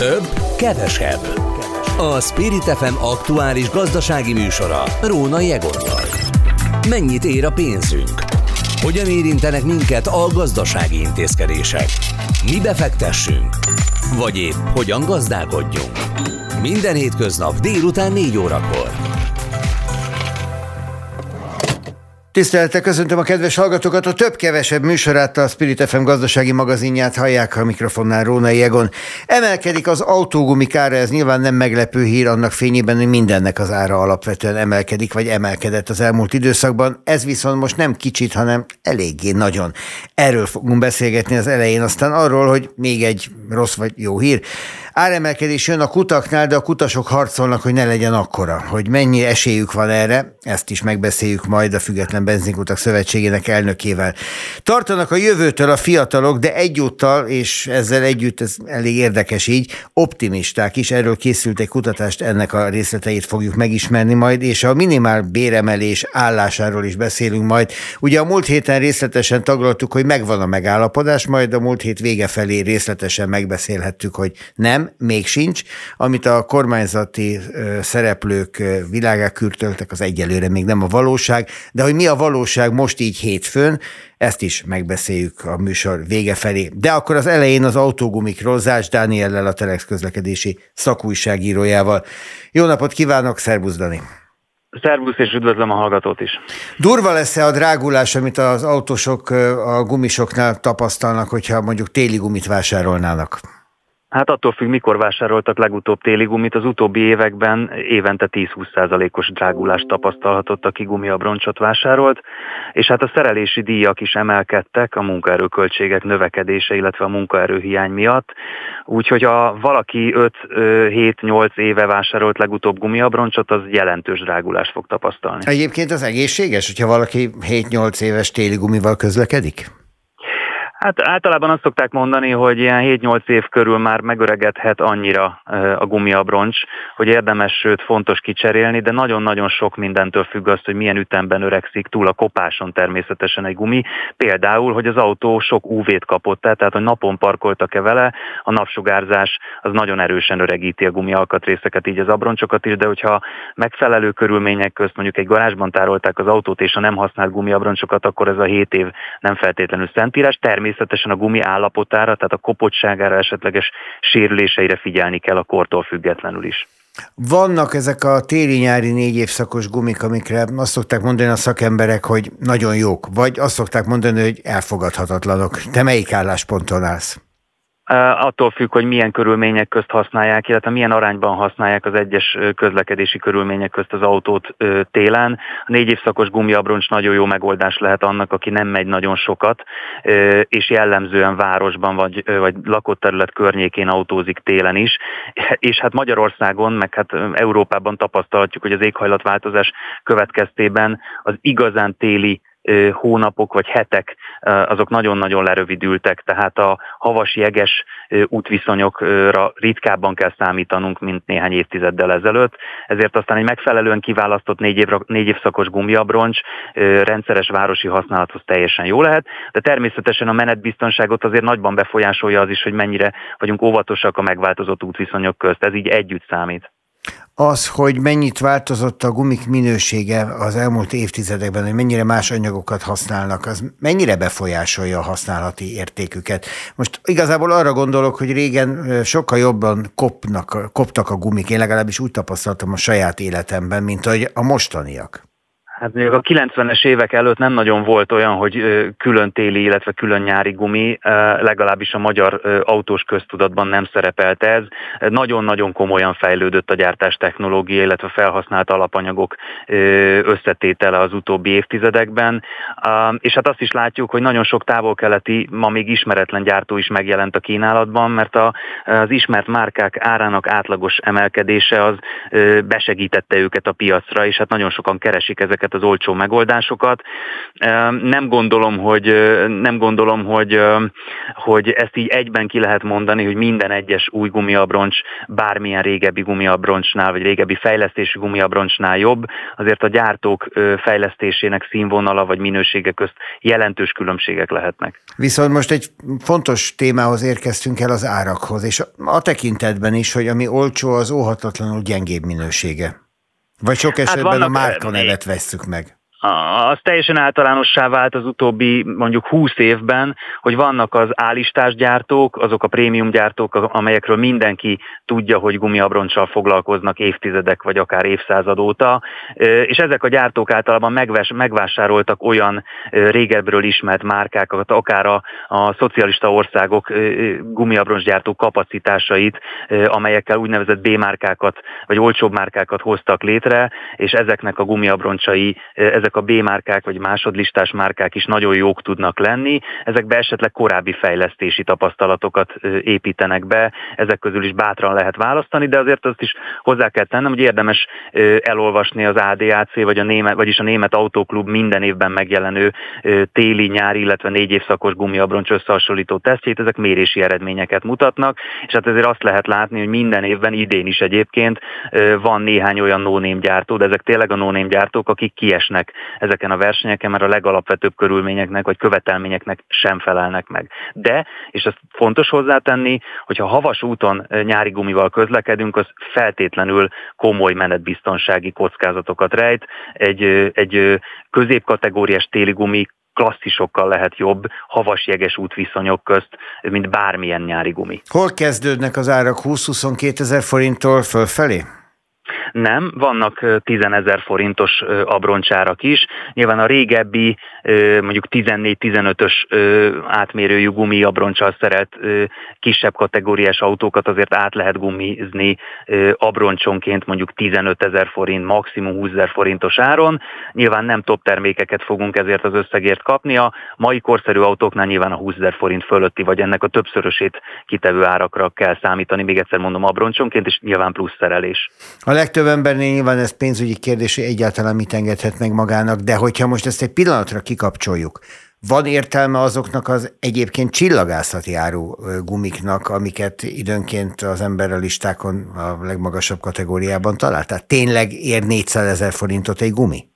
Több, kevesebb. A Spirit FM aktuális gazdasági műsora Rónai Egorral. Mennyit ér a pénzünk? Hogyan érintenek minket a gazdasági intézkedések? Mi befektessünk? Vagy épp hogyan gazdálkodjunk? Minden hétköznap délután 4 órakor. Tisztelettel köszöntöm a kedves hallgatókat, a több-kevesebb műsorát a Spirit FM gazdasági magazinját hallják a mikrofonnál Rónai Egon. Emelkedik az autógumik ára, ez nyilván nem meglepő hír annak fényében, hogy mindennek az ára alapvetően emelkedik, vagy emelkedett az elmúlt időszakban. Ez viszont most nem kicsit, hanem eléggé nagyon. Erről fogunk beszélgetni az elején, aztán arról, hogy még egy rossz vagy jó hír. Áremelkedés jön a kutaknál, de a kutasok harcolnak, hogy ne legyen akkora. Hogy mennyi esélyük van erre, ezt is megbeszéljük majd a Független Benzinkutak Szövetségének elnökével. Tartanak a jövőtől a fiatalok, de egyúttal, és ezzel együtt ez elég érdekes így, optimisták is. Erről készült egy kutatást, ennek a részleteit fogjuk megismerni majd, és a minimál béremelés állásáról is beszélünk majd. Ugye a múlt héten részletesen taglaltuk, hogy megvan a megállapodás, majd a múlt hét vége felé részletesen megbeszélhettük, hogy nem, még sincs. Amit a kormányzati szereplők világá kürtöltek, az egyelőre még nem a valóság, de hogy mi a valóság most így hétfőn, ezt is megbeszéljük a műsor vége felé. De akkor az elején az autógumikról Zás Dániellel, a Telex közlekedési szakújságírójával. Jó napot kívánok, szervusz Dani! Szervusz, és üdvözlöm a hallgatót is. Durva lesz-e a drágulás, amit az autósok a gumisoknál tapasztalnak, hogyha mondjuk téli gumit vásárolnának? Hát attól függ, mikor vásároltak legutóbb téli gumit. Az utóbbi években évente 10-20%-os drágulást tapasztalhatott, aki gumiabroncsot vásárolt, és hát a szerelési díjak is emelkedtek a munkaerőköltségek növekedése, illetve a munkaerőhiány miatt. Úgyhogy ha valaki 5-7-8 éve vásárolt legutóbb gumiabroncsot, az jelentős drágulást fog tapasztalni. Egyébként az egészséges, hogyha valaki 7-8 éves téli gumival közlekedik? Hát általában azt szokták mondani, hogy ilyen 7-8 év körül már megöregedhet annyira a gumiabroncs, hogy érdemes, sőt fontos kicserélni, de nagyon-nagyon sok mindentől függ az, hogy milyen ütemben öregszik túl a kopáson természetesen egy gumi. Például, hogy az autó sok UV-t kapott, tehát hogy napon parkoltak-e vele, a napsugárzás az nagyon erősen öregíti a gumi alkatrészeket, így az abroncsokat is, de hogyha megfelelő körülmények közt mondjuk egy garázsban tárolták az autót és a nem használt gumiabroncsokat, akkor ez a 7 év nem feltétlenül szentírás. Természetesen természetesen a gumi állapotára, tehát a kopottságára, esetleges sérüléseire figyelni kell a kortól függetlenül is. Vannak ezek a téli-nyári négy évszakos gumik, amikre azt szokták mondani a szakemberek, hogy nagyon jók, vagy azt szokták mondani, hogy elfogadhatatlanok. Te melyik állásponton állsz? Attól függ, hogy milyen körülmények közt használják, illetve milyen arányban használják az egyes közlekedési körülmények közt az autót télen. A négy évszakos gumiabroncs nagyon jó megoldás lehet annak, aki nem megy nagyon sokat, és jellemzően városban vagy, vagy lakott terület környékén autózik télen is. És hát Magyarországon, meg hát Európában tapasztalhatjuk, hogy az éghajlatváltozás következtében az igazán téli hónapok vagy hetek azok nagyon-nagyon lerövidültek, tehát a havas jeges útviszonyokra ritkábban kell számítanunk, mint néhány évtizeddel ezelőtt, ezért aztán egy megfelelően kiválasztott négy, évra, négy évszakos gumiabroncs rendszeres városi használathoz teljesen jó lehet, de természetesen a menetbiztonságot azért nagyban befolyásolja az is, hogy mennyire vagyunk óvatosak a megváltozott útviszonyok közt, ez így együtt számít az, hogy mennyit változott a gumik minősége az elmúlt évtizedekben, hogy mennyire más anyagokat használnak, az mennyire befolyásolja a használati értéküket. Most igazából arra gondolok, hogy régen sokkal jobban kopnak, koptak a gumik, én legalábbis úgy tapasztaltam a saját életemben, mint hogy a mostaniak. Hát még a 90-es évek előtt nem nagyon volt olyan, hogy külön téli, illetve külön nyári gumi, legalábbis a magyar autós köztudatban nem szerepelt ez. Nagyon-nagyon komolyan fejlődött a gyártás technológia, illetve felhasznált alapanyagok összetétele az utóbbi évtizedekben, és hát azt is látjuk, hogy nagyon sok távol-keleti, ma még ismeretlen gyártó is megjelent a kínálatban, mert az ismert márkák árának átlagos emelkedése az besegítette őket a piacra, és hát nagyon sokan keresik ezeket ezeket az olcsó megoldásokat. Nem gondolom, hogy, nem gondolom, hogy, hogy ezt így egyben ki lehet mondani, hogy minden egyes új gumiabroncs bármilyen régebbi gumiabroncsnál, vagy régebbi fejlesztési gumiabroncsnál jobb. Azért a gyártók fejlesztésének színvonala vagy minősége közt jelentős különbségek lehetnek. Viszont most egy fontos témához érkeztünk el az árakhoz, és a tekintetben is, hogy ami olcsó, az óhatatlanul gyengébb minősége. Vagy sok hát esetben hát vannak, a márka nevet vesszük meg az teljesen általánossá vált az utóbbi mondjuk 20 évben, hogy vannak az állistás gyártók, azok a prémium gyártók, amelyekről mindenki tudja, hogy gumiabroncsal foglalkoznak évtizedek vagy akár évszázad óta, és ezek a gyártók általában megvásároltak olyan régebről ismert márkákat, akár a, a szocialista országok gumiabroncsgyártó kapacitásait, amelyekkel úgynevezett B-márkákat vagy olcsóbb márkákat hoztak létre, és ezeknek a gumiabroncsai, ezek ezek a B-márkák vagy másodlistás márkák is nagyon jók tudnak lenni. Ezekbe esetleg korábbi fejlesztési tapasztalatokat építenek be, ezek közül is bátran lehet választani, de azért azt is hozzá kell tennem, hogy érdemes elolvasni az ADAC, vagy a német, vagyis a Német Autóklub minden évben megjelenő téli, nyári, illetve négy évszakos gumiabroncs összehasonlító tesztjét, ezek mérési eredményeket mutatnak, és hát ezért azt lehet látni, hogy minden évben, idén is egyébként van néhány olyan no gyártó, de ezek tényleg a no gyártók, akik kiesnek ezeken a versenyeken, mert a legalapvetőbb körülményeknek vagy követelményeknek sem felelnek meg. De, és ezt fontos hozzátenni, hogyha havas úton nyári gumival közlekedünk, az feltétlenül komoly menetbiztonsági kockázatokat rejt. Egy, egy középkategóriás téli gumi klasszisokkal lehet jobb havas jeges útviszonyok közt, mint bármilyen nyári gumi. Hol kezdődnek az árak 20-22 ezer forinttól fölfelé? Nem, vannak 10 ezer forintos abroncsárak is. Nyilván a régebbi, mondjuk 14-15-ös átmérőjű gumi abroncsal szerelt kisebb kategóriás autókat azért át lehet gumizni abroncsonként mondjuk 15 ezer forint, maximum 20 ezer forintos áron. Nyilván nem top termékeket fogunk ezért az összegért kapni. A mai korszerű autóknál nyilván a 20 ezer forint fölötti, vagy ennek a többszörösét kitevő árakra kell számítani, még egyszer mondom abroncsonként, és nyilván plusz szerelés. A legtöbb embernél nyilván ez pénzügyi kérdés, hogy egyáltalán mit engedhet meg magának, de hogyha most ezt egy pillanatra kikapcsoljuk, van értelme azoknak az egyébként csillagászati áru gumiknak, amiket időnként az ember a listákon a legmagasabb kategóriában talál? Tehát tényleg ér 400 ezer forintot egy gumi?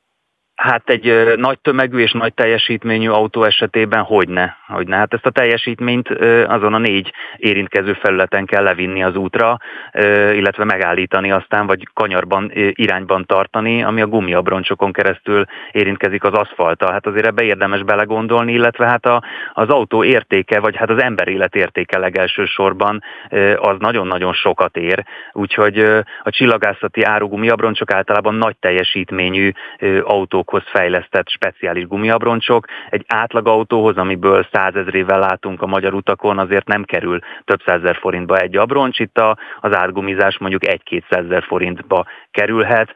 Hát egy nagy tömegű és nagy teljesítményű autó esetében hogyne, hogyne. Hát ezt a teljesítményt azon a négy érintkező felületen kell levinni az útra, illetve megállítani aztán, vagy kanyarban irányban tartani, ami a gumiabroncsokon keresztül érintkezik az aszfalta. Hát azért ebbe érdemes belegondolni, illetve hát a, az autó értéke, vagy hát az ember élet értéke legelső sorban az nagyon-nagyon sokat ér. Úgyhogy a csillagászati árugumiabroncsok általában nagy teljesítményű autók autókhoz fejlesztett speciális gumiabroncsok. Egy átlag autóhoz, amiből százezrével látunk a magyar utakon, azért nem kerül több százezer forintba egy abroncs. Itt az átgumizás mondjuk egy-kétszázezer forintba kerülhet,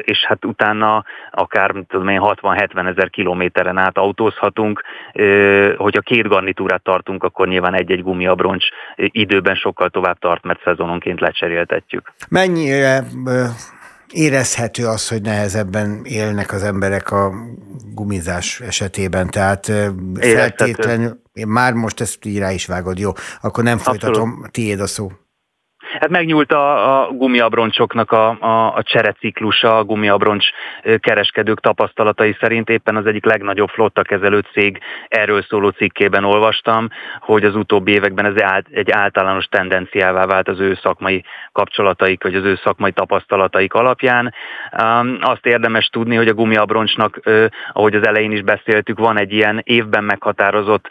és hát utána akár tudom én, 60-70 ezer kilométeren át autózhatunk. Hogyha két garnitúrát tartunk, akkor nyilván egy-egy gumiabroncs időben sokkal tovább tart, mert szezononként lecseréltetjük. Mennyire érezhető az, hogy nehezebben élnek az emberek a gumizás esetében, tehát feltétlenül, már most ezt így rá is vágod, jó, akkor nem folytatom, Abszolút. tiéd a szó. Hát megnyúlt a, a gumiabroncsoknak a, a, a csereciklusa, a gumiabroncs kereskedők tapasztalatai szerint éppen az egyik legnagyobb flotta kezelő cég erről szóló cikkében olvastam, hogy az utóbbi években ez egy általános tendenciává vált az ő szakmai kapcsolataik, vagy az ő szakmai tapasztalataik alapján. Azt érdemes tudni, hogy a gumiabroncsnak, ahogy az elején is beszéltük, van egy ilyen évben meghatározott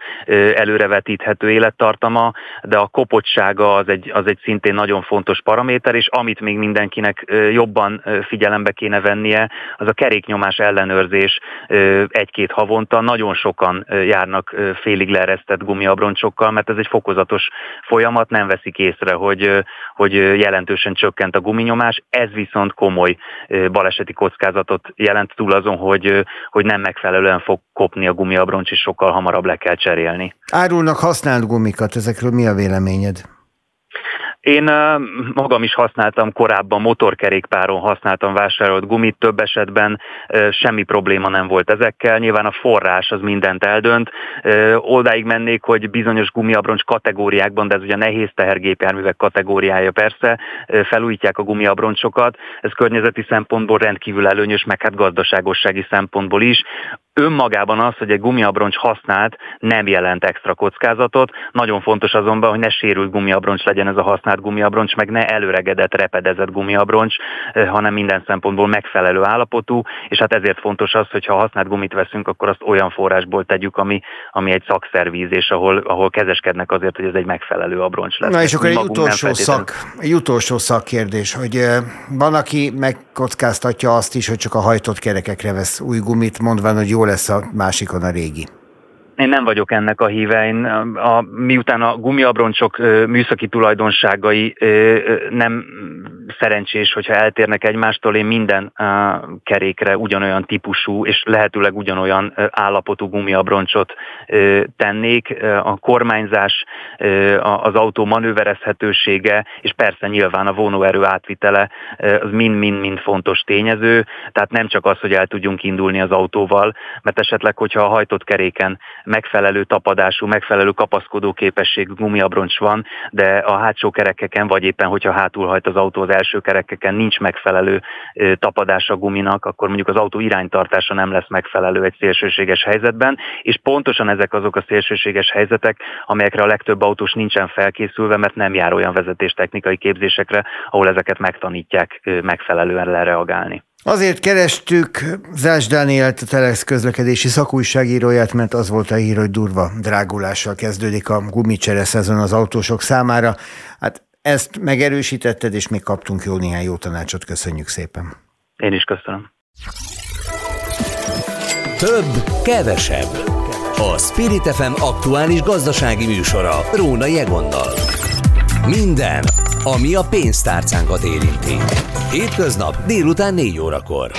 előrevetíthető élettartama, de a kopottsága az egy, az egy szintén nagyon nagyon fontos paraméter, és amit még mindenkinek jobban figyelembe kéne vennie, az a keréknyomás ellenőrzés egy-két havonta. Nagyon sokan járnak félig leeresztett gumiabroncsokkal, mert ez egy fokozatos folyamat, nem veszik észre, hogy, hogy jelentősen csökkent a guminyomás. Ez viszont komoly baleseti kockázatot jelent túl azon, hogy, hogy nem megfelelően fog kopni a gumiabroncs, és sokkal hamarabb le kell cserélni. Árulnak használt gumikat, ezekről mi a véleményed? Én magam is használtam korábban motorkerékpáron használtam vásárolt gumit, több esetben semmi probléma nem volt ezekkel. Nyilván a forrás az mindent eldönt. Oldáig mennék, hogy bizonyos gumiabroncs kategóriákban, de ez ugye nehéz tehergépjárművek kategóriája persze, felújítják a gumiabroncsokat. Ez környezeti szempontból rendkívül előnyös, meg hát gazdaságossági szempontból is önmagában az, hogy egy gumiabroncs használt, nem jelent extra kockázatot. Nagyon fontos azonban, hogy ne sérült gumiabroncs legyen ez a használt gumiabroncs, meg ne előregedett, repedezett gumiabroncs, eh, hanem minden szempontból megfelelő állapotú, és hát ezért fontos az, hogy ha használt gumit veszünk, akkor azt olyan forrásból tegyük, ami, ami egy szakszervíz, és ahol, ahol kezeskednek azért, hogy ez egy megfelelő abroncs lesz. Na és akkor egy utolsó, szak, egy utolsó szakkérdés, hogy eh, van, aki megkockáztatja azt is, hogy csak a hajtott kerekekre vesz új gumit, mondván, hogy jól lesz a másikon a régi. Én nem vagyok ennek a híve. Én, a, miután a gumiabroncsok műszaki tulajdonságai nem szerencsés, hogyha eltérnek egymástól, én minden kerékre ugyanolyan típusú és lehetőleg ugyanolyan állapotú gumiabroncsot tennék. A kormányzás, az autó manőverezhetősége, és persze nyilván a vonóerő átvitele, az mind-mind-mind fontos tényező. Tehát nem csak az, hogy el tudjunk indulni az autóval, mert esetleg, hogyha a hajtott keréken megfelelő tapadású, megfelelő kapaszkodó képességű gumiabroncs van, de a hátsó kerekeken, vagy éppen, hogyha hátul hajt az autó az első kerekeken nincs megfelelő tapadás a guminak, akkor mondjuk az autó iránytartása nem lesz megfelelő egy szélsőséges helyzetben, és pontosan ezek azok a szélsőséges helyzetek, amelyekre a legtöbb autós nincsen felkészülve, mert nem jár olyan vezetéstechnikai képzésekre, ahol ezeket megtanítják megfelelően lereagálni. Azért kerestük Zás Dánielt, a Telex közlekedési szakújságíróját, mert az volt a hír, hogy durva drágulással kezdődik a gumicsere szezon az autósok számára. Hát ezt megerősítetted, és még kaptunk jó néhány jó tanácsot. Köszönjük szépen. Én is köszönöm. Több, kevesebb. A Spirit FM aktuális gazdasági műsora Róna Egonnal. Minden, ami a pénztárcánkat érinti. Hétköznap délután 4 órakor.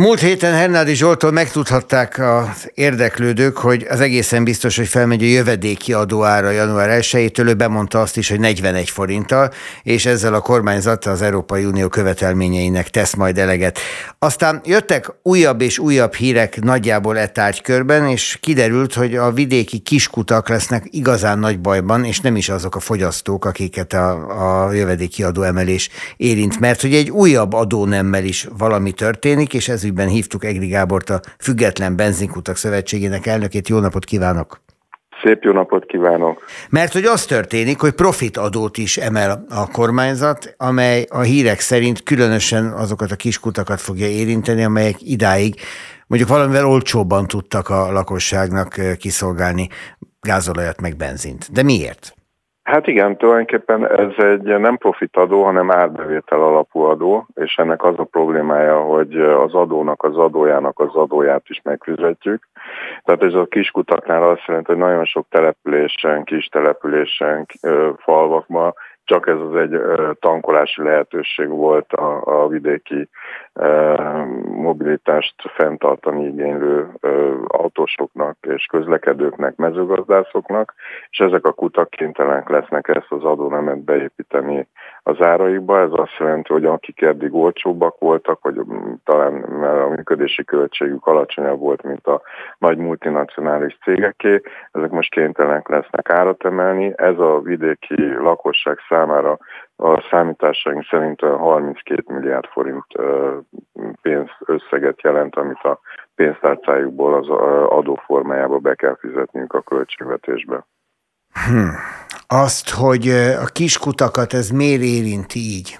Múlt héten Hernádi Zsoltól megtudhatták az érdeklődők, hogy az egészen biztos, hogy felmegy a jövedéki adóára január 1-től, ő bemondta azt is, hogy 41 forinttal, és ezzel a kormányzat az Európai Unió követelményeinek tesz majd eleget. Aztán jöttek újabb és újabb hírek nagyjából e tárgykörben, és kiderült, hogy a vidéki kiskutak lesznek igazán nagy bajban, és nem is azok a fogyasztók, akiket a, a jövedéki adó emelés érint, mert hogy egy újabb adónemmel is valami történik, és ez ezügyben hívtuk Egri Gábort, a Független Benzinkutak Szövetségének elnökét. Jó napot kívánok! Szép jó napot kívánok! Mert hogy az történik, hogy profitadót is emel a kormányzat, amely a hírek szerint különösen azokat a kiskutakat fogja érinteni, amelyek idáig mondjuk valamivel olcsóbban tudtak a lakosságnak kiszolgálni gázolajat meg benzint. De miért? Hát igen, tulajdonképpen ez egy nem profit adó, hanem árbevétel alapú adó, és ennek az a problémája, hogy az adónak az adójának az adóját is megfizetjük. Tehát ez a kiskutaknál azt jelenti, hogy nagyon sok településen, kis településen, falvakban csak ez az egy tankolási lehetőség volt a, a vidéki mobilitást fenntartani igénylő autósoknak és közlekedőknek, mezőgazdászoknak, és ezek a kutak kénytelenek lesznek ezt az adónemet beépíteni az áraikba. Ez azt jelenti, hogy akik eddig olcsóbbak voltak, vagy talán mert a működési költségük alacsonyabb volt, mint a nagy multinacionális cégeké, ezek most kénytelenek lesznek árat emelni. Ez a vidéki lakosság számára a számításaink szerint 32 milliárd forint pénzösszeget jelent, amit a pénztárcájukból az adóformájába be kell fizetniük a költségvetésbe. Hmm. Azt, hogy a kiskutakat ez miért érinti így?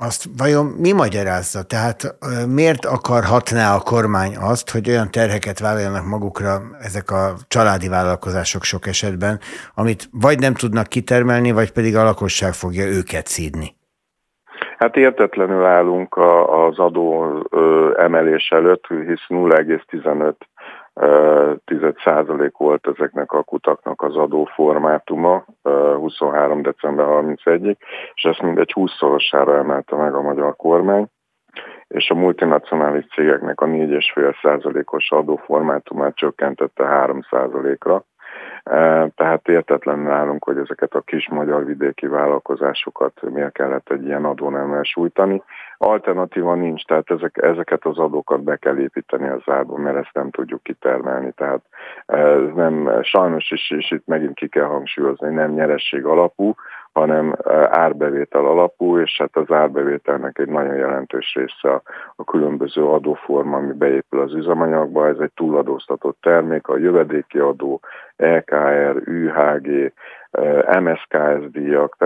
Azt vajon mi magyarázza? Tehát miért akarhatná a kormány azt, hogy olyan terheket vállaljanak magukra ezek a családi vállalkozások sok esetben, amit vagy nem tudnak kitermelni, vagy pedig a lakosság fogja őket szídni? Hát értetlenül állunk az adó emelés előtt, hisz 0,15 10 százalék volt ezeknek a kutaknak az adóformátuma 23. december 31-ig, és ezt mindegy 20-szorosára emelte meg a magyar kormány, és a multinacionális cégeknek a 4,5 százalékos adóformátumát csökkentette 3 százalékra. Tehát értetlen állunk, hogy ezeket a kis magyar vidéki vállalkozásokat miért kellett egy ilyen adónemmel sújtani. Alternatíva nincs, tehát ezek, ezeket az adókat be kell építeni az árba, mert ezt nem tudjuk kitermelni. Tehát ez nem, sajnos is, és itt megint ki kell hangsúlyozni, nem nyeresség alapú, hanem árbevétel alapú, és hát az árbevételnek egy nagyon jelentős része a, a különböző adóforma, ami beépül az üzemanyagba, ez egy túladóztatott termék, a jövedéki adó, EKR, UHG, MSKS díjak.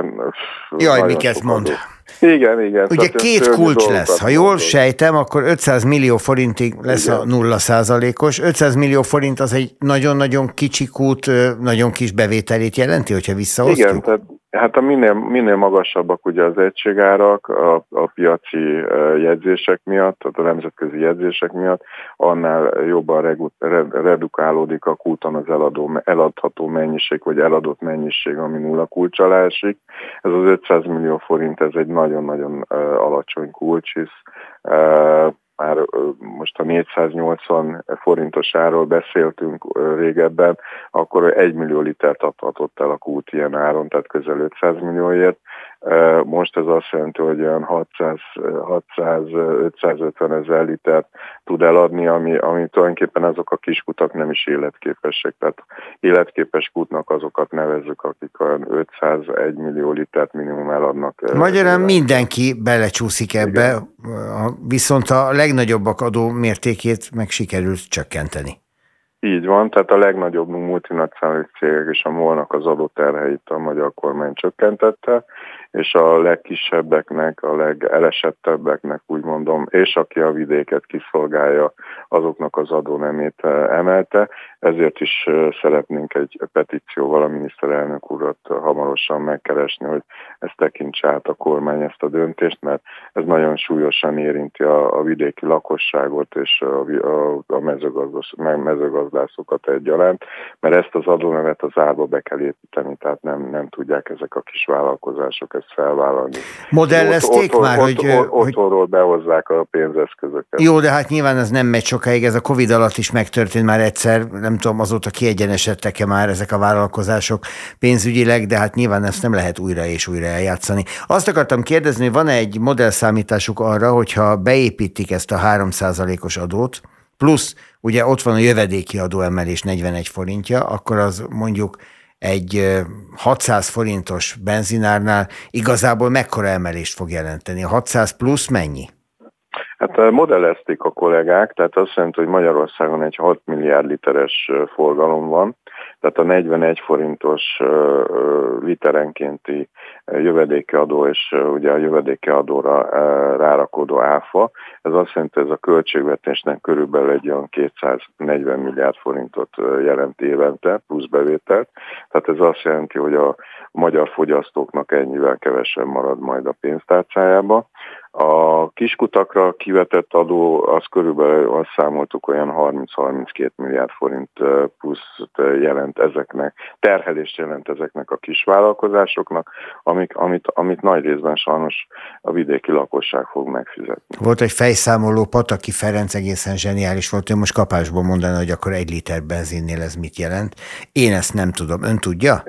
Jaj, miket mond. Adó. Igen, igen. Ugye két kulcs lesz. Ha jól sejtem, akkor 500 millió forintig lesz igen. a nulla százalékos. 500 millió forint az egy nagyon-nagyon kicsi kút, nagyon kis bevételét jelenti, hogyha visszaosztjuk? Igen, tehát Hát a minél, minél magasabbak ugye az egységárak a, a piaci jegyzések miatt, tehát a nemzetközi jegyzések miatt, annál jobban redukálódik a kúton az eladó, eladható mennyiség, vagy eladott mennyiség, ami nulla kulcs alá esik. Ez az 500 millió forint, ez egy nagyon-nagyon alacsony kulcs, hisz már most a 480 forintos áról beszéltünk régebben, akkor 1 millió litert adhatott el a kút ilyen áron, tehát közel 500 millióért. Most ez azt jelenti, hogy olyan 600-550 ezer litert tud eladni, ami, ami tulajdonképpen azok a kiskutak nem is életképesek. Tehát életképes kutnak azokat nevezzük, akik olyan 501 millió litert minimum eladnak. Magyarán mindenki belecsúszik ebbe, Igen. viszont a legnagyobbak adó mértékét meg sikerült csökkenteni. Így van, tehát a legnagyobb multinacionális cégek és a molnak az adóterheit a magyar kormány csökkentette, és a legkisebbeknek, a legelesettebbeknek úgy mondom, és aki a vidéket kiszolgálja, azoknak az adónemét eh, emelte. Ezért is eh, szeretnénk egy petícióval a miniszterelnök urat hamarosan megkeresni, hogy ezt tekintse át a kormány ezt a döntést, mert ez nagyon súlyosan érinti a, a vidéki lakosságot és a, a, a mezőgazdászokat egyaránt, mert ezt az adónevet az árba be kell építeni, tehát nem, nem tudják ezek a kis vállalkozások ezt felvállalni. Modellezték ott, már, ott, hogy... Ott, otthonról behozzák a pénzeszközöket. Jó, de hát nyilván ez nem megy sokáig, ez a Covid alatt is megtörtént már egyszer, nem tudom, azóta kiegyenesedtek-e már ezek a vállalkozások pénzügyileg, de hát nyilván ezt nem lehet újra és újra eljátszani. Azt akartam kérdezni, hogy van-e egy modellszámításuk arra, hogyha beépítik ezt a 3%-os adót, plusz ugye ott van a jövedéki adóemelés 41 forintja, akkor az mondjuk egy 600 forintos benzinárnál igazából mekkora emelést fog jelenteni? A 600 plusz mennyi? Hát modellezték a kollégák, tehát azt jelenti, hogy Magyarországon egy 6 milliárd literes forgalom van, tehát a 41 forintos literenkénti jövedéki adó és ugye a jövedéki adóra rárakódó áfa, ez azt jelenti, hogy ez a költségvetésnek körülbelül egy olyan 240 milliárd forintot jelent évente, plusz bevételt. Tehát ez azt jelenti, hogy a magyar fogyasztóknak ennyivel kevesebb marad majd a pénztárcájába. A kiskutakra kivetett adó, az körülbelül azt számoltuk olyan 30-32 milliárd forint plusz jelent ezeknek, terhelést jelent ezeknek a kisvállalkozásoknak, amik, amit, amit nagy részben sajnos a vidéki lakosság fog megfizetni. Volt egy fejszámoló, Pataki Ferenc egészen zseniális volt, ő most kapásból mondani, hogy akkor egy liter benzinnél ez mit jelent. Én ezt nem tudom, ön tudja?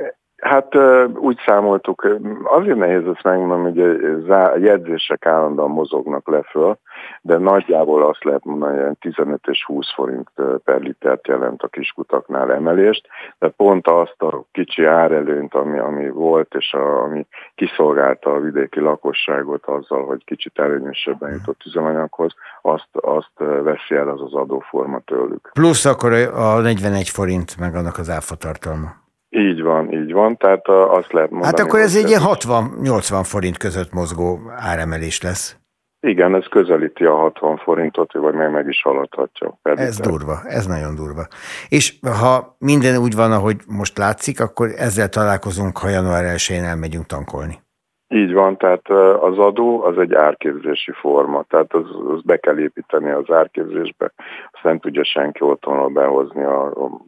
Hát úgy számoltuk, azért nehéz ezt megmondani, hogy a jegyzések állandóan mozognak le föl, de nagyjából azt lehet mondani, hogy 15 és 20 forint per litert jelent a kiskutaknál emelést, de pont azt a kicsi árelőnyt, ami, ami volt, és a, ami kiszolgálta a vidéki lakosságot azzal, hogy kicsit előnyösebben jutott üzemanyaghoz, azt, azt veszi el az az adóforma tőlük. Plusz akkor a 41 forint meg annak az áfatartalma. Így van, így van, tehát azt lehet mondani. Hát akkor ez egy ilyen 60-80 forint között mozgó áremelés lesz. Igen, ez közelíti a 60 forintot, vagy meg meg is haladhatja. Ez durva, ez nagyon durva. És ha minden úgy van, ahogy most látszik, akkor ezzel találkozunk, ha január 1-én elmegyünk tankolni. Így van, tehát az adó az egy árképzési forma, tehát az, az be kell építeni az árképzésbe, azt nem tudja senki otthonról behozni a, a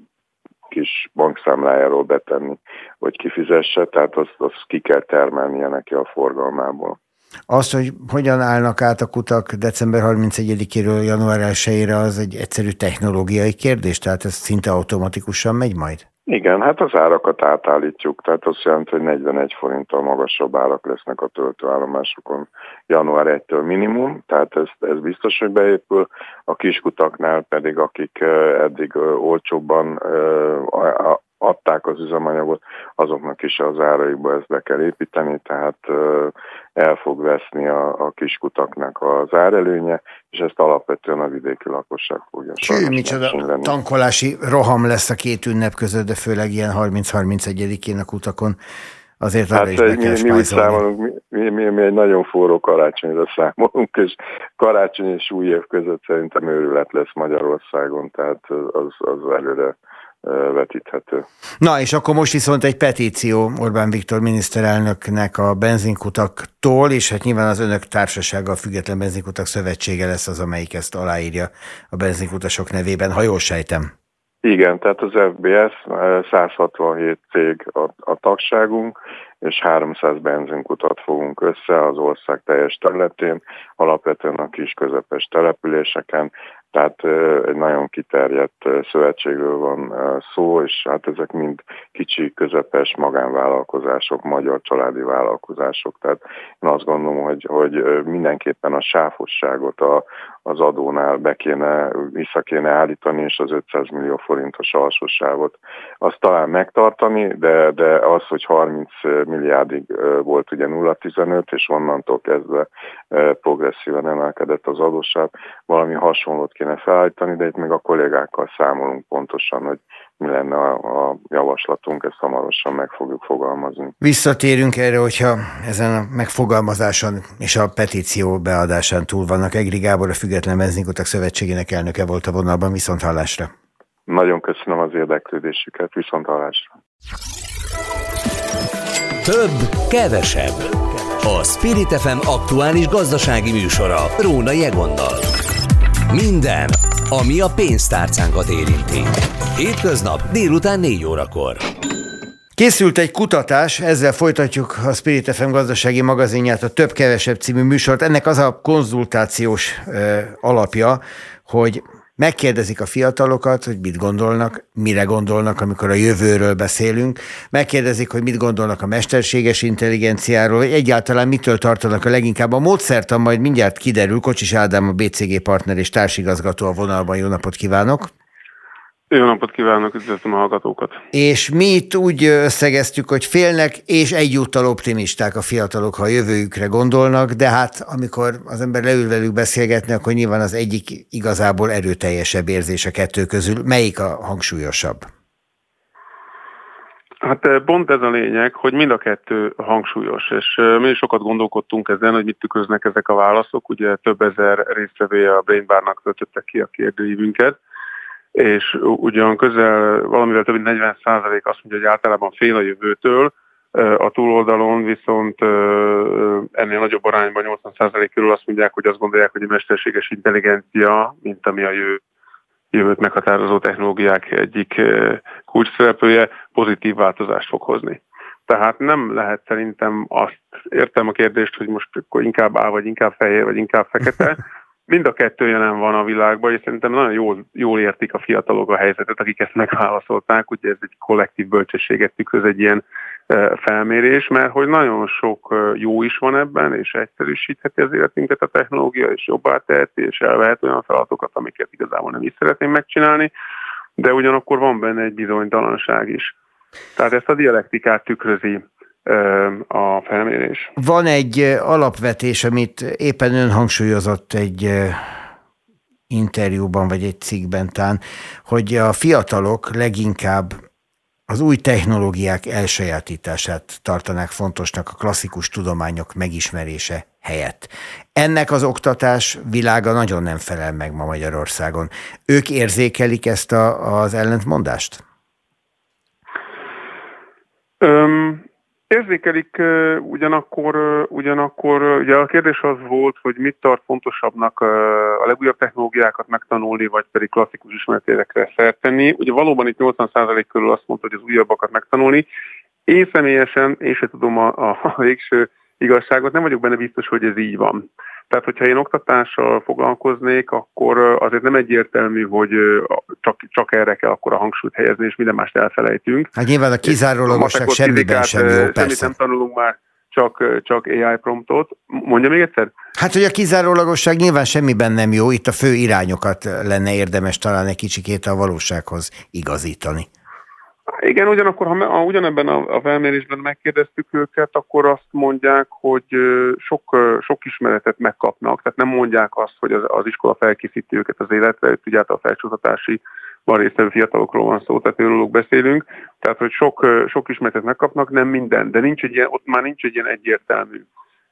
kis bankszámlájáról betenni, hogy kifizesse, tehát azt, azt ki kell termelnie neki a forgalmából. Az, hogy hogyan állnak át a kutak december 31-éről január 1-ére, az egy egyszerű technológiai kérdés, tehát ez szinte automatikusan megy majd? Igen, hát az árakat átállítjuk, tehát azt jelenti, hogy 41 forinttal magasabb árak lesznek a töltőállomásokon január 1-től minimum, tehát ez, ez biztos, hogy beépül. A kiskutaknál pedig, akik eddig olcsóbban adták az üzemanyagot, azoknak is az áraikba ezt be kell építeni, tehát el fog veszni a, a kiskutaknak az árelőnye, és ezt alapvetően a vidéki lakosság fogja Csű, micsoda tankolási roham lesz a két ünnep között, de főleg ilyen 30-31-én a kutakon. Azért hát, is mi, mi, úgy számolunk, mi, mi, mi, egy nagyon forró karácsonyra számolunk, és karácsony és új év között szerintem őrület lesz Magyarországon, tehát az, az előre vetíthető. Na, és akkor most viszont egy petíció Orbán Viktor miniszterelnöknek a benzinkutaktól, és hát nyilván az önök társasága, a Független Benzinkutak Szövetsége lesz az, amelyik ezt aláírja a benzinkutasok nevében, ha jól sejtem. Igen, tehát az FBS 167 cég a, a tagságunk, és 300 benzinkutat fogunk össze az ország teljes területén, alapvetően a kis közepes településeken, tehát egy nagyon kiterjedt szövetségről van szó, és hát ezek mind kicsi, közepes magánvállalkozások, magyar családi vállalkozások. Tehát én azt gondolom, hogy, hogy mindenképpen a sávosságot a, az adónál be kéne, vissza kéne állítani, és az 500 millió forintos alsósávot azt talán megtartani, de, de az, hogy 30 milliárdig volt ugye 0,15, és onnantól kezdve progresszíven emelkedett az adósság, valami hasonlót kéne felállítani, de itt még a kollégákkal számolunk pontosan, hogy mi lenne a, a javaslatunk, ezt hamarosan meg fogjuk fogalmazni. Visszatérünk erre, hogyha ezen a megfogalmazáson és a petíció beadásán túl vannak. Egri Gábor, a Független Benzinkutak Szövetségének elnöke volt a vonalban, viszont hallásra. Nagyon köszönöm az érdeklődésüket, viszont hallásra. Több, kevesebb. A Spirit FM aktuális gazdasági műsora Róna Jegonnal. Minden, ami a pénztárcánkat érinti. Hétköznap délután 4 órakor. Készült egy kutatás, ezzel folytatjuk a Spirit FM gazdasági magazinját, a Több-Kevesebb című műsort. Ennek az a konzultációs ö, alapja, hogy Megkérdezik a fiatalokat, hogy mit gondolnak, mire gondolnak, amikor a jövőről beszélünk. Megkérdezik, hogy mit gondolnak a mesterséges intelligenciáról, vagy egyáltalán mitől tartanak a leginkább. A módszertan majd mindjárt kiderül. Kocsis Ádám, a BCG partner és társigazgató a vonalban. Jó napot kívánok! Jó napot kívánok, üdvözlöm a hallgatókat. És mi itt úgy összegeztük, hogy félnek, és egyúttal optimisták a fiatalok, ha a jövőjükre gondolnak, de hát amikor az ember leül velük beszélgetni, akkor nyilván az egyik igazából erőteljesebb érzés a kettő közül. Melyik a hangsúlyosabb? Hát pont ez a lényeg, hogy mind a kettő hangsúlyos, és mi is sokat gondolkodtunk ezen, hogy mit tükröznek ezek a válaszok. Ugye több ezer résztvevője a Brainbarnak töltöttek ki a kérdőívünket, és ugyan közel valamivel több mint 40 százalék azt mondja, hogy általában fél a jövőtől, a túloldalon viszont ennél nagyobb arányban 80 százalék körül azt mondják, hogy azt gondolják, hogy a mesterséges intelligencia, mint ami a jövő, jövőt meghatározó technológiák egyik kulcsszereplője, pozitív változást fog hozni. Tehát nem lehet szerintem azt, értem a kérdést, hogy most akkor inkább áll, vagy inkább fehér, vagy inkább fekete, Mind a kettő jelen van a világban, és szerintem nagyon jól, jól értik a fiatalok a helyzetet, akik ezt megválaszolták, ugye ez egy kollektív bölcsességet tükröz egy ilyen e, felmérés, mert hogy nagyon sok e, jó is van ebben, és egyszerűsítheti az életünket a technológia, és jobbá teheti, és elvehet olyan feladatokat, amiket igazából nem is szeretném megcsinálni, de ugyanakkor van benne egy bizonytalanság is. Tehát ezt a dialektikát tükrözi a felmérés. Van egy alapvetés, amit éppen ön hangsúlyozott egy interjúban, vagy egy cikkben tán, hogy a fiatalok leginkább az új technológiák elsajátítását tartanák fontosnak a klasszikus tudományok megismerése helyett. Ennek az oktatás világa nagyon nem felel meg ma Magyarországon. Ők érzékelik ezt a, az ellentmondást? Öm, Érzékelik ugyanakkor, ugyanakkor ugye a kérdés az volt, hogy mit tart fontosabbnak a legújabb technológiákat megtanulni, vagy pedig klasszikus ismeretérekre szert tenni. Ugye valóban itt 80% körül azt mondta, hogy az újabbakat megtanulni. Én személyesen, én se tudom a, a végső igazságot, nem vagyok benne biztos, hogy ez így van. Tehát, hogyha én oktatással foglalkoznék, akkor azért nem egyértelmű, hogy csak, csak erre kell akkor a hangsúlyt helyezni, és minden mást elfelejtünk. Hát nyilván a kizárólagosság semmiben sem jó, persze. Semmit nem tanulunk már, csak, csak AI promptot. Mondja még egyszer? Hát, hogy a kizárólagosság nyilván semmiben nem jó, itt a fő irányokat lenne érdemes talán egy kicsikét a valósághoz igazítani. Igen, ugyanakkor, ha, ugyanebben a, a felmérésben megkérdeztük őket, akkor azt mondják, hogy sok, sok ismeretet megkapnak, tehát nem mondják azt, hogy az, az iskola felkészíti őket az életre, itt ugye a felcsúsztatási van résztvevő fiatalokról van szó, tehát őróluk beszélünk, tehát hogy sok, sok ismeretet megkapnak, nem minden, de nincs egy ilyen, ott már nincs egy ilyen egyértelmű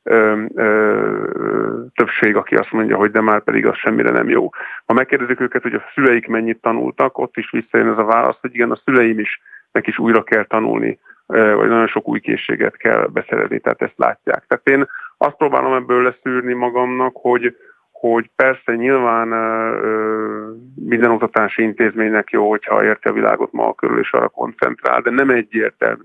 ö, ö, többség, aki azt mondja, hogy de már pedig az semmire nem jó. Ha megkérdezik őket, hogy a szüleik mennyit tanultak, ott is visszajön ez a válasz, hogy igen, a szüleim is, nek is újra kell tanulni, vagy nagyon sok új készséget kell beszerezni, tehát ezt látják. Tehát én azt próbálom ebből leszűrni magamnak, hogy, hogy persze nyilván minden oktatási intézménynek jó, hogyha érti a világot ma körül és arra koncentrál, de nem egyértelmű,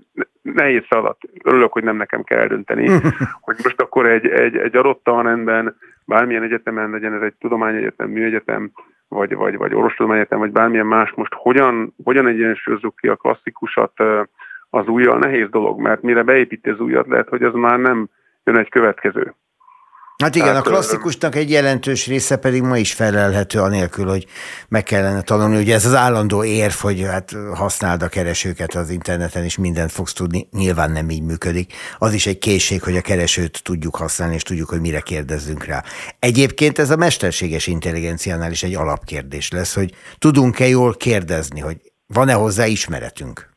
nehéz feladat. Örülök, hogy nem nekem kell eldönteni, hogy most akkor egy, egy, egy adott tanrendben, bármilyen egyetemen legyen ez egy tudományegyetem, műegyetem, vagy, vagy, vagy orvostudományegyetem, vagy bármilyen más, most hogyan, hogyan egyensúlyozzuk ki a klasszikusat az újjal, nehéz dolog, mert mire beépíti az újat, lehet, hogy az már nem jön egy következő. Hát igen, Tehát, a klasszikusnak egy jelentős része pedig ma is felelhető anélkül, hogy meg kellene tanulni. Ugye ez az állandó érv, hogy hát használd a keresőket az interneten, és mindent fogsz tudni. Nyilván nem így működik. Az is egy készség, hogy a keresőt tudjuk használni, és tudjuk, hogy mire kérdezzünk rá. Egyébként ez a mesterséges intelligenciánál is egy alapkérdés lesz, hogy tudunk-e jól kérdezni, hogy van-e hozzá ismeretünk?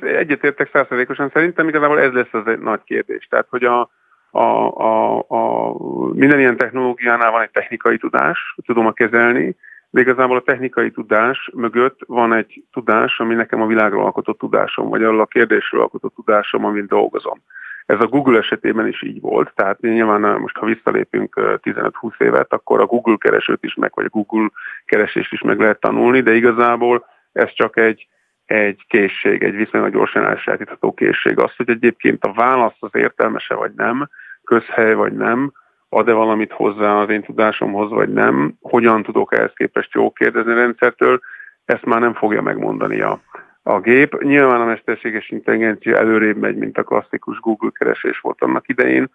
Egyetértek százszerzékosan. Szerintem igazából ez lesz az egy nagy kérdés. Tehát, hogy a, a, a, a, minden ilyen technológiánál van egy technikai tudás, tudom a kezelni, de igazából a technikai tudás mögött van egy tudás, ami nekem a világról alkotott tudásom, vagy arról a kérdésről alkotott tudásom, amin dolgozom. Ez a Google esetében is így volt, tehát nyilván most, ha visszalépünk 15-20 évet, akkor a Google keresőt is meg, vagy a Google keresést is meg lehet tanulni, de igazából ez csak egy, egy készség, egy viszonylag gyorsan elsajátítható készség. Az, hogy egyébként a válasz az értelmese vagy nem, közhely vagy nem, ad-e valamit hozzá az én tudásomhoz, vagy nem, hogyan tudok ehhez képest jó kérdezni a rendszertől, ezt már nem fogja megmondani a, a gép. Nyilván a mesterséges intelligencia előrébb megy, mint a klasszikus Google keresés volt annak idején,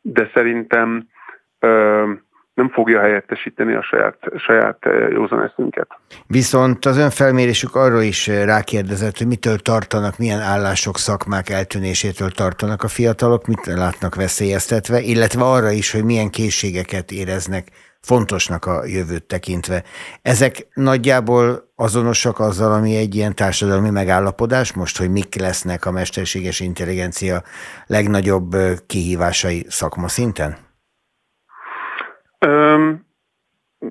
de szerintem nem fogja helyettesíteni a saját, saját eh, józan eszünket. Viszont az önfelmérésük arról is eh, rákérdezett, hogy mitől tartanak, milyen állások, szakmák eltűnésétől tartanak a fiatalok, mit látnak veszélyeztetve, illetve arra is, hogy milyen készségeket éreznek fontosnak a jövőt tekintve. Ezek nagyjából azonosak azzal, ami egy ilyen társadalmi megállapodás most, hogy mik lesznek a mesterséges intelligencia legnagyobb eh, kihívásai szakma szinten? Um,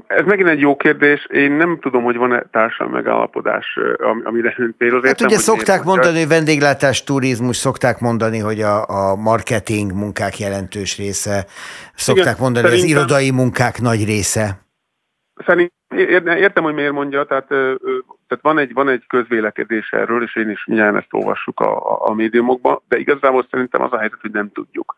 ez megint egy jó kérdés. Én nem tudom, hogy van-e társadalmi megállapodás, amire ön céloz. Hát ugye szokták mondani, hogy vendéglátás, turizmus, szokták mondani, hogy a, a marketing munkák jelentős része, szokták Igen, mondani, hogy az irodai munkák nagy része. Szerintem értem, hogy miért mondja, tehát, tehát van, egy, van egy közvélekedés erről, és én is mindjárt ezt olvassuk a, a, a médiumokban, de igazából szerintem az a helyzet, hogy nem tudjuk.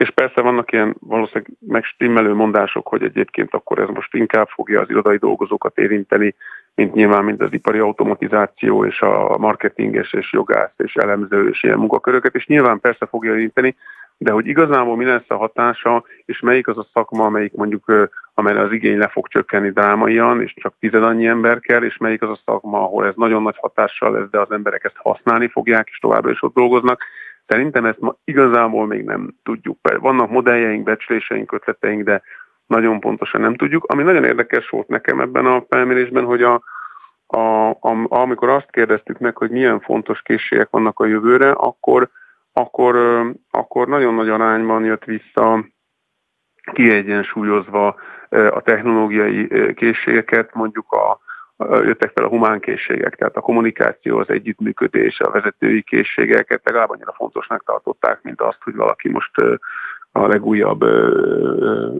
És persze vannak ilyen valószínűleg megstimmelő mondások, hogy egyébként akkor ez most inkább fogja az irodai dolgozókat érinteni, mint nyilván mint az ipari automatizáció és a marketinges és jogász és elemző és ilyen munkaköröket, és nyilván persze fogja érinteni, de hogy igazából mi lesz a hatása, és melyik az a szakma, amelyik mondjuk, amelyre az igény le fog csökkenni drámaian, és csak tized annyi ember kell, és melyik az a szakma, ahol ez nagyon nagy hatással lesz, de az emberek ezt használni fogják, és továbbra is ott dolgoznak. Szerintem ezt ma igazából még nem tudjuk. Vannak modelljeink, becsléseink, ötleteink, de nagyon pontosan nem tudjuk. Ami nagyon érdekes volt nekem ebben a felmérésben, hogy a, a, a, amikor azt kérdeztük meg, hogy milyen fontos készségek vannak a jövőre, akkor, akkor, akkor nagyon nagy arányban jött vissza kiegyensúlyozva a technológiai készségeket, mondjuk a, jöttek fel a humánkészségek, tehát a kommunikáció, az együttműködés, a vezetői készségeket legalább annyira fontosnak tartották, mint azt, hogy valaki most a legújabb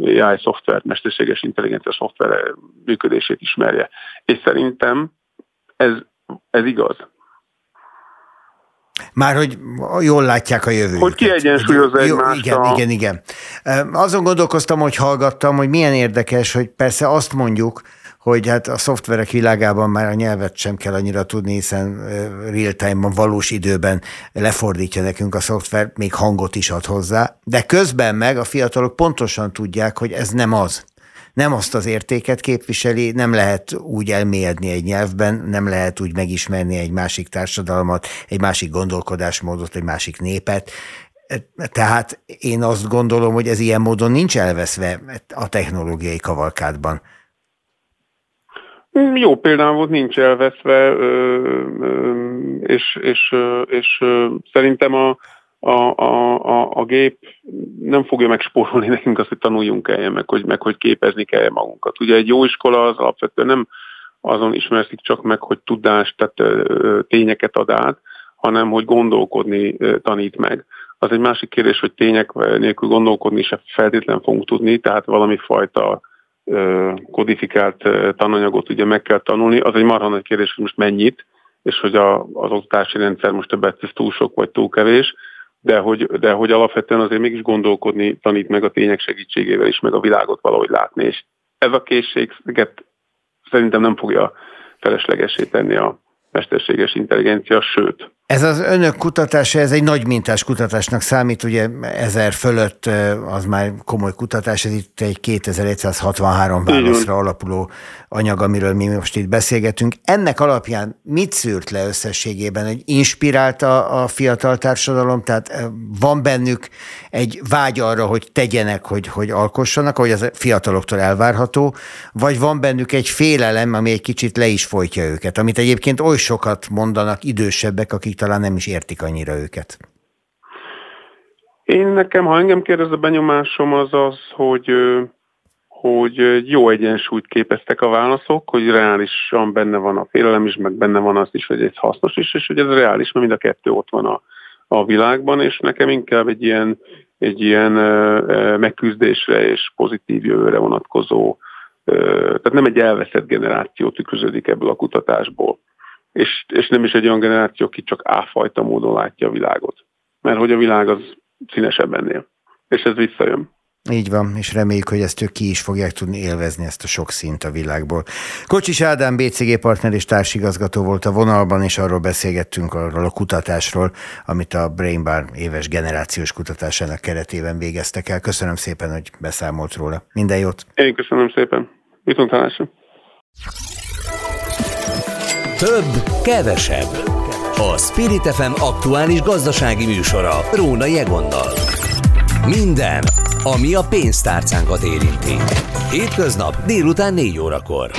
AI szoftvert, mesterséges intelligencia szoftver működését ismerje. És szerintem ez, ez igaz. Már hogy jól látják a jövőt. Hogy kiegyensúlyozza egymást. Igen, a... igen, igen. Azon gondolkoztam, hogy hallgattam, hogy milyen érdekes, hogy persze azt mondjuk, hogy hát a szoftverek világában már a nyelvet sem kell annyira tudni, hiszen real-time-ban, valós időben lefordítja nekünk a szoftver, még hangot is ad hozzá, de közben meg a fiatalok pontosan tudják, hogy ez nem az nem azt az értéket képviseli, nem lehet úgy elmélyedni egy nyelvben, nem lehet úgy megismerni egy másik társadalmat, egy másik gondolkodásmódot, egy másik népet. Tehát én azt gondolom, hogy ez ilyen módon nincs elveszve a technológiai kavalkádban. Jó például volt, nincs elveszve, és, és, és szerintem a, a, a, a, a gép nem fogja megspórolni nekünk azt, hogy tanuljunk el, meg hogy, meg hogy képezni kell magunkat. Ugye egy jó iskola az alapvetően nem azon ismerszik csak meg, hogy tudást, tehát tényeket ad át, hanem hogy gondolkodni tanít meg. Az egy másik kérdés, hogy tények nélkül gondolkodni se feltétlen fogunk tudni, tehát valami fajta kodifikált tananyagot ugye meg kell tanulni. Az egy marha nagy kérdés, hogy most mennyit, és hogy a, az oktatási rendszer most többet ez túl sok vagy túl kevés, de hogy, de hogy alapvetően azért mégis gondolkodni tanít meg a tények segítségével is, meg a világot valahogy látni, és ez a készséget szerintem nem fogja feleslegesé tenni a mesterséges intelligencia, sőt, ez az önök kutatása, ez egy nagy mintás kutatásnak számít, ugye ezer fölött az már komoly kutatás, ez itt egy 2163 válaszra alapuló anyag, amiről mi most itt beszélgetünk. Ennek alapján mit szűrt le összességében, hogy inspirálta a fiatal társadalom, tehát van bennük egy vágy arra, hogy tegyenek, hogy, hogy alkossanak, ahogy az fiataloktól elvárható, vagy van bennük egy félelem, ami egy kicsit le is folytja őket, amit egyébként oly sokat mondanak idősebbek, akik talán nem is értik annyira őket. Én nekem, ha engem kérdez, a benyomásom az az, hogy, hogy jó egyensúlyt képeztek a válaszok, hogy reálisan benne van a félelem is, meg benne van az is, hogy ez hasznos is, és hogy ez reális, mert mind a kettő ott van a, a világban, és nekem inkább egy ilyen, egy ilyen megküzdésre és pozitív jövőre vonatkozó, tehát nem egy elveszett generáció tükröződik ebből a kutatásból és, és nem is egy olyan generáció, aki csak áfajta módon látja a világot. Mert hogy a világ az színesebb ennél. És ez visszajön. Így van, és reméljük, hogy ezt ők ki is fogják tudni élvezni, ezt a sok szint a világból. Kocsis Ádám BCG partner és társigazgató volt a vonalban, és arról beszélgettünk arról a kutatásról, amit a Brain Bar éves generációs kutatásának keretében végeztek el. Köszönöm szépen, hogy beszámolt róla. Minden jót! Én köszönöm szépen. Viszontlátásra! Több, kevesebb. A Spirit FM aktuális gazdasági műsora Róna Jegonnal. Minden, ami a pénztárcánkat érinti. Hétköznap délután 4 órakor.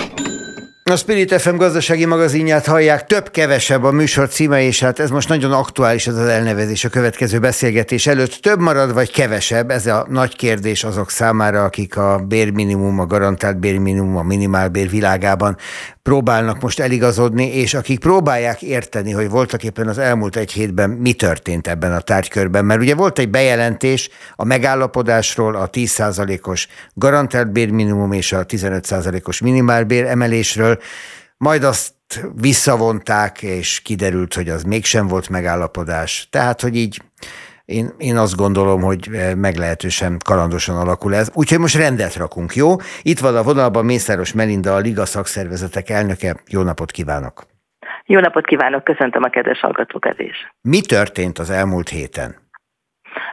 A Spirit FM gazdasági magazinját hallják, több-kevesebb a műsor címe, és hát ez most nagyon aktuális ez az elnevezés a következő beszélgetés előtt. Több marad, vagy kevesebb? Ez a nagy kérdés azok számára, akik a bérminimum, a garantált bérminimum, a minimálbér világában próbálnak most eligazodni, és akik próbálják érteni, hogy voltak éppen az elmúlt egy hétben mi történt ebben a tárgykörben. Mert ugye volt egy bejelentés a megállapodásról, a 10%-os garantált bérminimum és a 15%-os minimálbér emelésről, majd azt visszavonták, és kiderült, hogy az mégsem volt megállapodás. Tehát, hogy így én, én azt gondolom, hogy eh, meglehetősen kalandosan alakul ez. Úgyhogy most rendet rakunk, jó? Itt van a vonalban Mészáros Melinda, a Liga szakszervezetek elnöke. Jó napot kívánok! Jó napot kívánok, köszöntöm a kedves hallgatókat is. Mi történt az elmúlt héten?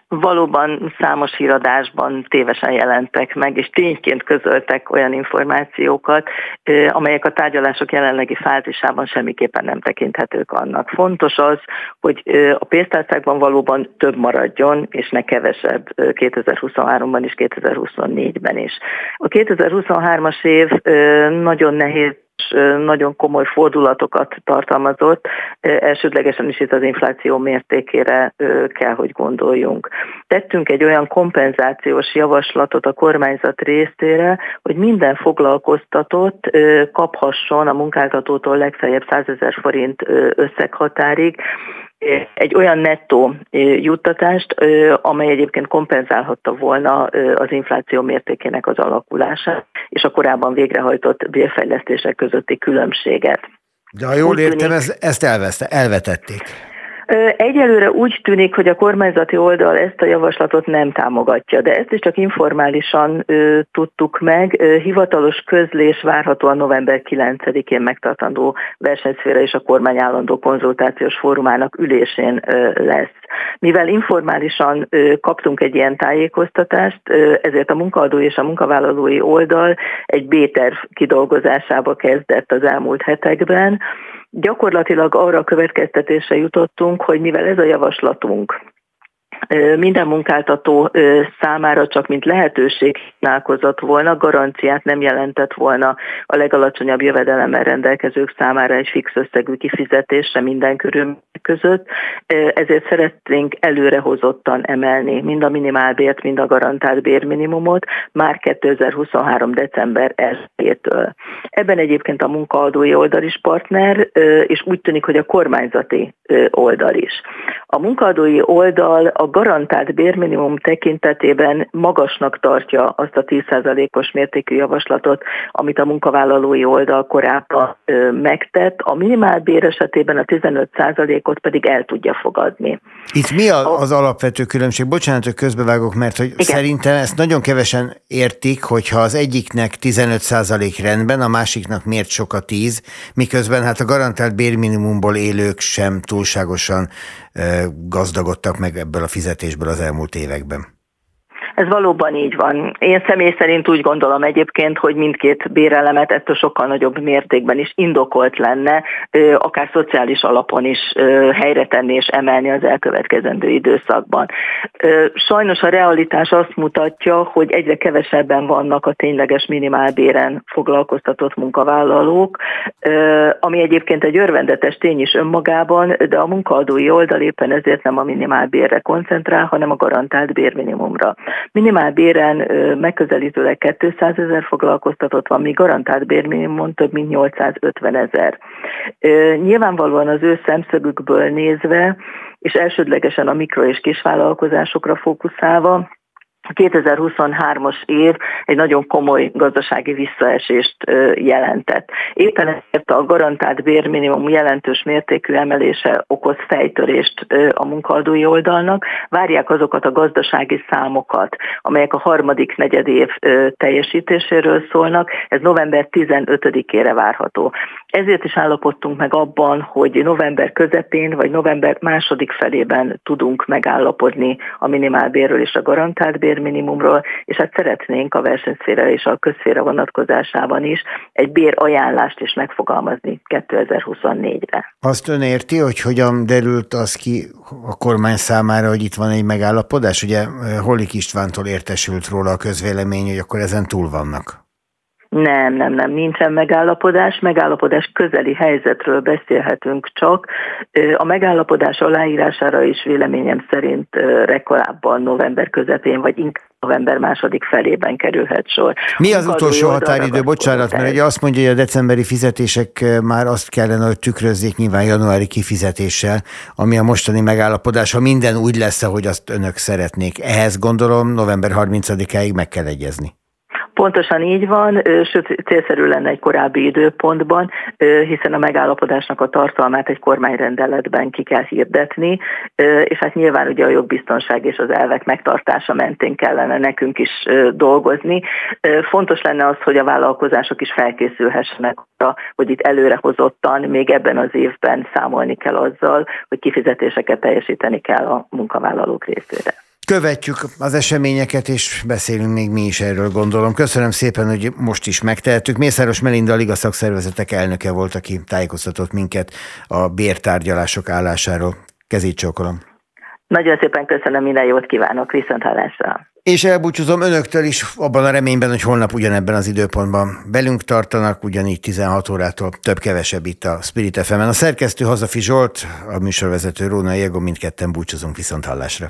Valóban számos híradásban tévesen jelentek meg, és tényként közöltek olyan információkat, amelyek a tárgyalások jelenlegi fázisában semmiképpen nem tekinthetők annak. Fontos az, hogy a pénztárcákban valóban több maradjon, és ne kevesebb 2023-ban és 2024-ben is. A 2023-as év nagyon nehéz nagyon komoly fordulatokat tartalmazott, elsődlegesen is itt az infláció mértékére kell, hogy gondoljunk. Tettünk egy olyan kompenzációs javaslatot a kormányzat részére, hogy minden foglalkoztatott kaphasson a munkáltatótól legfeljebb 100 ezer forint összeghatárig egy olyan nettó juttatást, amely egyébként kompenzálhatta volna az infláció mértékének az alakulását, és a korábban végrehajtott bérfejlesztések közötti különbséget. De ha jól értem, ez, ezt elveszte, elvetették. Egyelőre úgy tűnik, hogy a kormányzati oldal ezt a javaslatot nem támogatja, de ezt is csak informálisan tudtuk meg. Hivatalos közlés várhatóan november 9-én megtartandó versenyszféra és a kormány állandó konzultációs fórumának ülésén lesz. Mivel informálisan kaptunk egy ilyen tájékoztatást, ezért a munkaadó és a munkavállalói oldal egy B-terv kidolgozásába kezdett az elmúlt hetekben, Gyakorlatilag arra a következtetésre jutottunk, hogy mivel ez a javaslatunk minden munkáltató számára csak mint lehetőség nálkozott volna, garanciát nem jelentett volna a legalacsonyabb jövedelemmel rendelkezők számára egy fix összegű kifizetésre minden körülmények között, ezért szeretnénk előrehozottan emelni mind a minimálbért, mind a garantált bérminimumot már 2023. december 1-től. Ebben egyébként a munkaadói oldal is partner, és úgy tűnik, hogy a kormányzati oldal is. A munkaadói oldal a garantált bérminimum tekintetében magasnak tartja azt a 10%-os mértékű javaslatot, amit a munkavállalói oldal korábban megtett. A minimálbér esetében a 15%-ot pedig el tudja fogadni. Itt mi az alapvető különbség? Bocsánat, hogy közbevágok, mert hogy Igen. szerintem ezt nagyon kevesen értik, hogyha az egyiknek 15% rendben, a másiknak miért sok a 10, miközben hát a garantált bérminimumból élők sem túlságosan gazdagodtak meg ebből a fizetésből az elmúlt években. Ez valóban így van. Én személy szerint úgy gondolom egyébként, hogy mindkét bérelemet ettől sokkal nagyobb mértékben is indokolt lenne, akár szociális alapon is helyre tenni és emelni az elkövetkezendő időszakban. Sajnos a realitás azt mutatja, hogy egyre kevesebben vannak a tényleges minimálbéren foglalkoztatott munkavállalók, ami egyébként egy örvendetes tény is önmagában, de a munkaadói oldal éppen ezért nem a minimálbérre koncentrál, hanem a garantált bérminimumra. Minimál béren megközelítőleg 200 ezer foglalkoztatott van, míg garantált bérminimumon több mint 850 ezer. Nyilvánvalóan az ő szemszögükből nézve, és elsődlegesen a mikro- és kisvállalkozásokra fókuszálva, a 2023-as év egy nagyon komoly gazdasági visszaesést jelentett. Éppen ezért a garantált bérminimum jelentős mértékű emelése okoz fejtörést a munkaadói oldalnak. Várják azokat a gazdasági számokat, amelyek a harmadik negyedév teljesítéséről szólnak. Ez november 15-ére várható. Ezért is állapodtunk meg abban, hogy november közepén vagy november második felében tudunk megállapodni a minimálbérről és a garantált bérminimumról, és hát szeretnénk a versenyszféra és a közszféra vonatkozásában is egy bérajánlást is megfogalmazni 2024-re. Azt ön érti, hogy hogyan derült az ki a kormány számára, hogy itt van egy megállapodás? Ugye Holik Istvántól értesült róla a közvélemény, hogy akkor ezen túl vannak. Nem, nem, nem, nincsen megállapodás. Megállapodás közeli helyzetről beszélhetünk csak. A megállapodás aláírására is véleményem szerint rekorábban november közepén, vagy inkább november második felében kerülhet sor. Mi az utolsó határidő? Bocsánat, mert ugye azt mondja, hogy a decemberi fizetések már azt kellene, hogy tükrözzék nyilván januári kifizetéssel, ami a mostani megállapodás, ha minden úgy lesz, ahogy azt önök szeretnék. Ehhez gondolom november 30-áig meg kell egyezni. Pontosan így van, sőt célszerű lenne egy korábbi időpontban, hiszen a megállapodásnak a tartalmát egy kormányrendeletben ki kell hirdetni, és hát nyilván ugye a jogbiztonság és az elvek megtartása mentén kellene nekünk is dolgozni. Fontos lenne az, hogy a vállalkozások is felkészülhessenek arra, hogy itt előrehozottan még ebben az évben számolni kell azzal, hogy kifizetéseket teljesíteni kell a munkavállalók részére. Követjük az eseményeket, és beszélünk még mi is erről, gondolom. Köszönöm szépen, hogy most is megtehettük. Mészáros Melinda, a Liga szakszervezetek elnöke volt, aki tájékoztatott minket a bértárgyalások állásáról. Kezét csókolom. Nagyon szépen köszönöm, minden jót kívánok, viszont hallásra. És elbúcsúzom önöktől is abban a reményben, hogy holnap ugyanebben az időpontban velünk tartanak, ugyanígy 16 órától több-kevesebb itt a Spirit fm -en. A szerkesztő Hazafi Zsolt, a műsorvezető Róna Jego, mindketten búcsúzunk viszont hallásra.